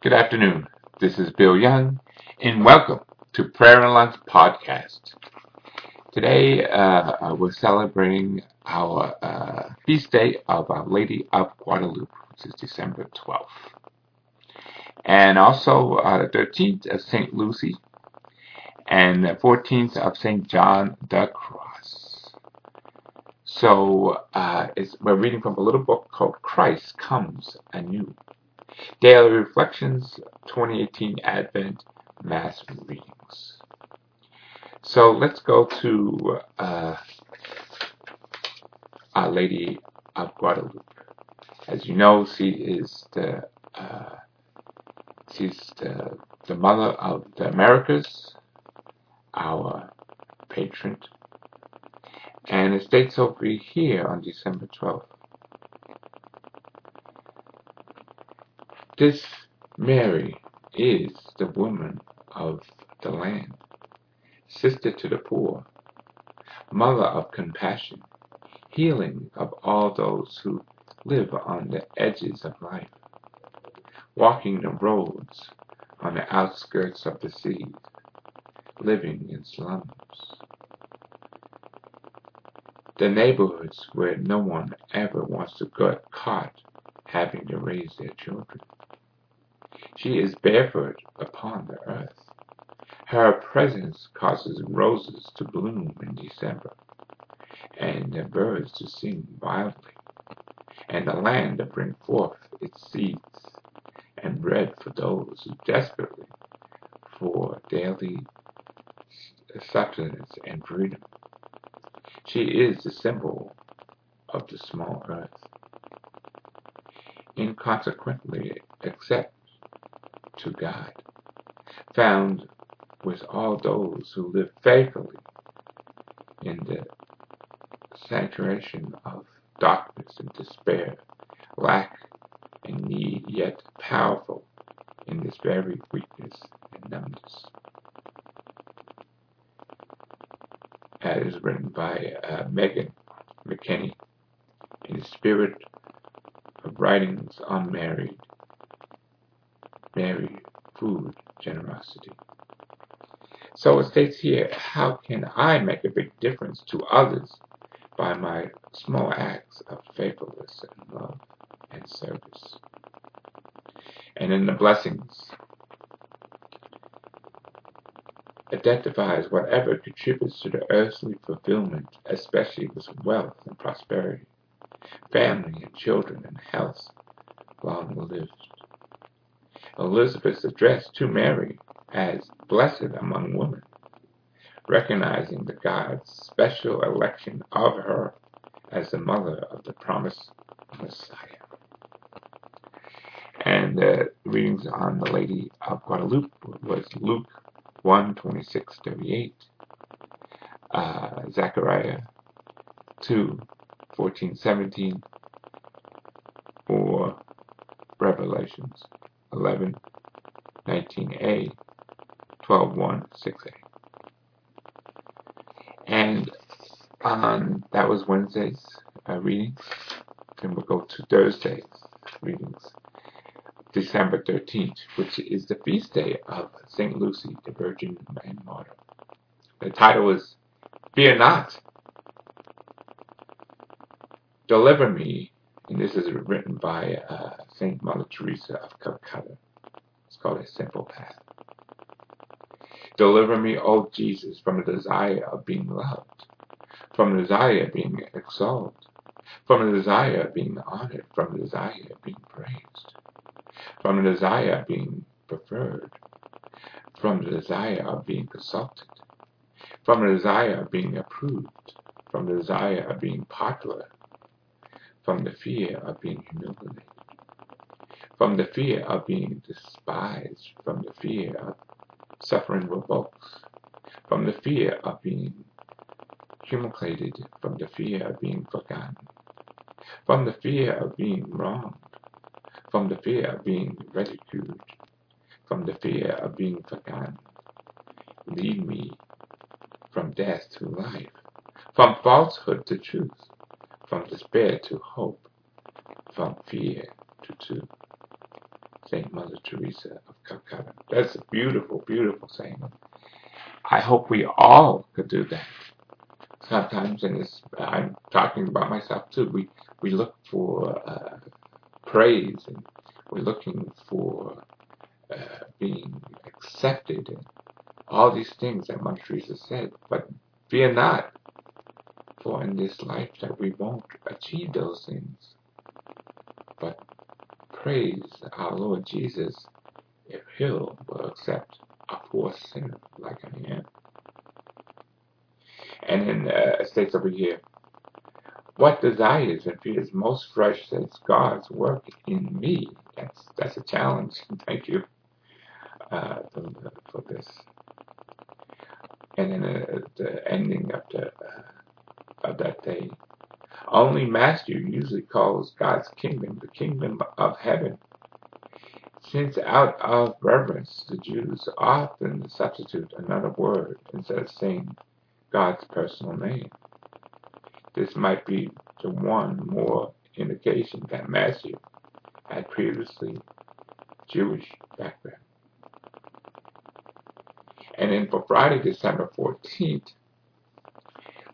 Good afternoon. This is Bill Young, and welcome to Prayer and Lunch Podcast. Today, uh, we're celebrating our uh, feast day of Our Lady of Guadalupe, which is December 12th. And also uh, the 13th of St. Lucy, and the 14th of St. John the Cross. So uh, we're reading from a little book called Christ Comes Anew. Daily Reflections 2018 Advent Mass Readings. So let's go to uh, Our Lady of Guadalupe. As you know, she is the uh, she's the, the mother of the Americas, our patron, and it states over here on December 12th. This Mary is the woman of the land, sister to the poor, mother of compassion, healing of all those who live on the edges of life, walking the roads on the outskirts of the city, living in slums. The neighborhoods where no one ever wants to get caught having to raise their children. She is barefoot upon the earth. Her presence causes roses to bloom in December, and the birds to sing wildly, and the land to bring forth its seeds, and bread for those who desperately for daily sustenance and freedom. She is the symbol of the small earth. Inconsequently, except to God, found with all those who live faithfully in the saturation of darkness and despair, lack and need, yet powerful in this very weakness and numbness. As is written by uh, Megan McKenna in the spirit of writings Mary, food, generosity. So it states here, how can I make a big difference to others by my small acts of faithfulness and love and service? And in the blessings, identifies whatever contributes to the earthly fulfillment, especially with wealth and prosperity, family and children and health, long lived. Elizabeth's address to Mary as blessed among women, recognizing the God's special election of her as the mother of the promised Messiah. And the readings on the Lady of Guadalupe was Luke 1 26 38, uh, Zechariah 2 14 17, or Revelations 11, 19a, 12, 1, 6a. And um, that was Wednesday's uh, readings. Then we'll go to Thursday's readings. December 13th, which is the feast day of St. Lucy, the Virgin and Martyr. The title is Fear Not, Deliver Me and this is written by uh, Saint Mother Teresa of Calcutta. It's called A Simple Path. Deliver me, O Jesus, from the desire of being loved, from the desire of being exalted, from the desire of being honored, from the desire of being praised, from the desire of being preferred, from the desire of being consulted, from the desire of being approved, from the desire of being popular, from the fear of being humiliated, from the fear of being despised, from the fear of suffering revolts, from the fear of being humiliated, from the fear of being forgotten, from the fear of being wronged, from the fear of being ridiculed, from the fear of being forgotten. Lead me from death to life, from falsehood to truth, from despair to hope, from fear to truth. Saint Mother Teresa of Calcutta. That's a beautiful, beautiful saying. I hope we all could do that. Sometimes, and I'm talking about myself too. We we look for uh, praise, and we're looking for uh, being accepted, and all these things that Mother Teresa said. But fear not, for in this life that we won't achieve those things. But praise our Lord Jesus if He'll will accept a poor sinner like I am. And then uh, it states over here, what desires and fears most fresh says God's work in me. That's that's a challenge. Thank you uh, for, for, this. And then uh, the ending of the uh, of that day. Only Matthew usually calls God's kingdom the kingdom of heaven. Since out of reverence, the Jews often substitute another word instead of saying God's personal name. This might be the one more indication that Matthew had previously Jewish background. And then for Friday, December 14th,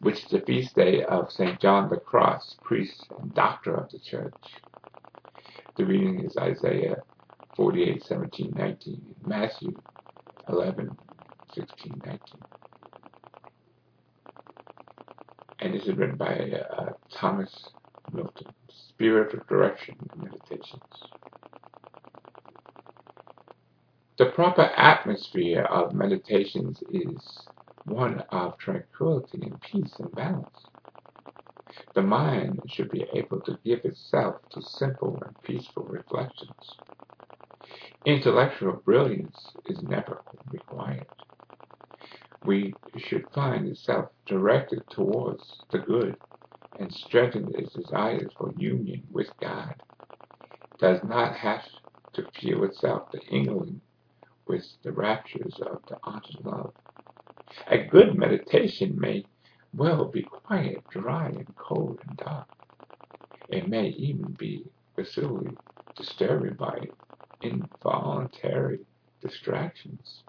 which is the feast day of St. John the Cross, priest and doctor of the church. The reading is Isaiah 48, 17, 19, Matthew 11, 16, 19. And this is written by uh, Thomas Merton, Spirit of Direction and Meditations. The proper atmosphere of meditations is one of tranquility and peace and balance. The mind should be able to give itself to simple and peaceful reflections. Intellectual brilliance is never required. We should find itself directed towards the good and strengthen its desires for union with God. It Does not have to feel itself the ingling with the raptures of the ardent love a good meditation may well be quiet, dry, and cold and dark. It may even be facility disturbed by involuntary distractions.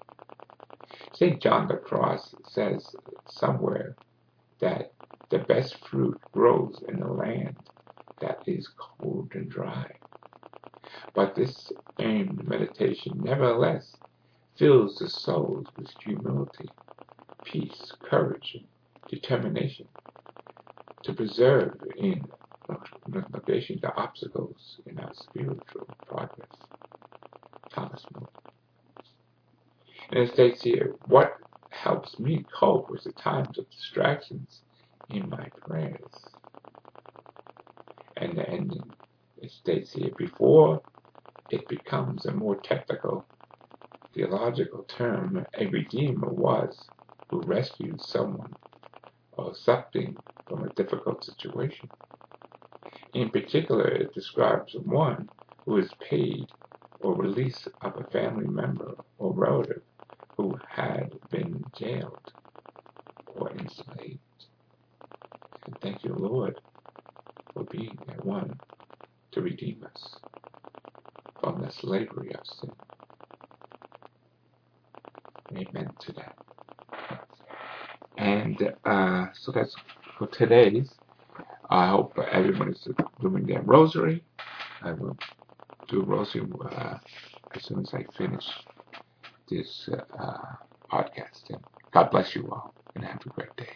St. John the Cross says somewhere that the best fruit grows in a land that is cold and dry. But this aimed meditation nevertheless fills the souls with humility peace, courage, and determination to preserve in negation the obstacles in our spiritual progress. Thomas. And it states here, what helps me cope with the times of distractions in my prayers. And the ending, it states here, before it becomes a more technical theological term, a redeemer was who rescued someone or something from a difficult situation. In particular, it describes one who is paid or release of a family member or relative who had been jailed or enslaved. And thank you, Lord, for being that one to redeem us from the slavery of sin. Amen to that. And uh, so that's for today's. I hope everyone is doing their rosary. I will do rosary uh, as soon as I finish this uh, podcast. And God bless you all and have a great day.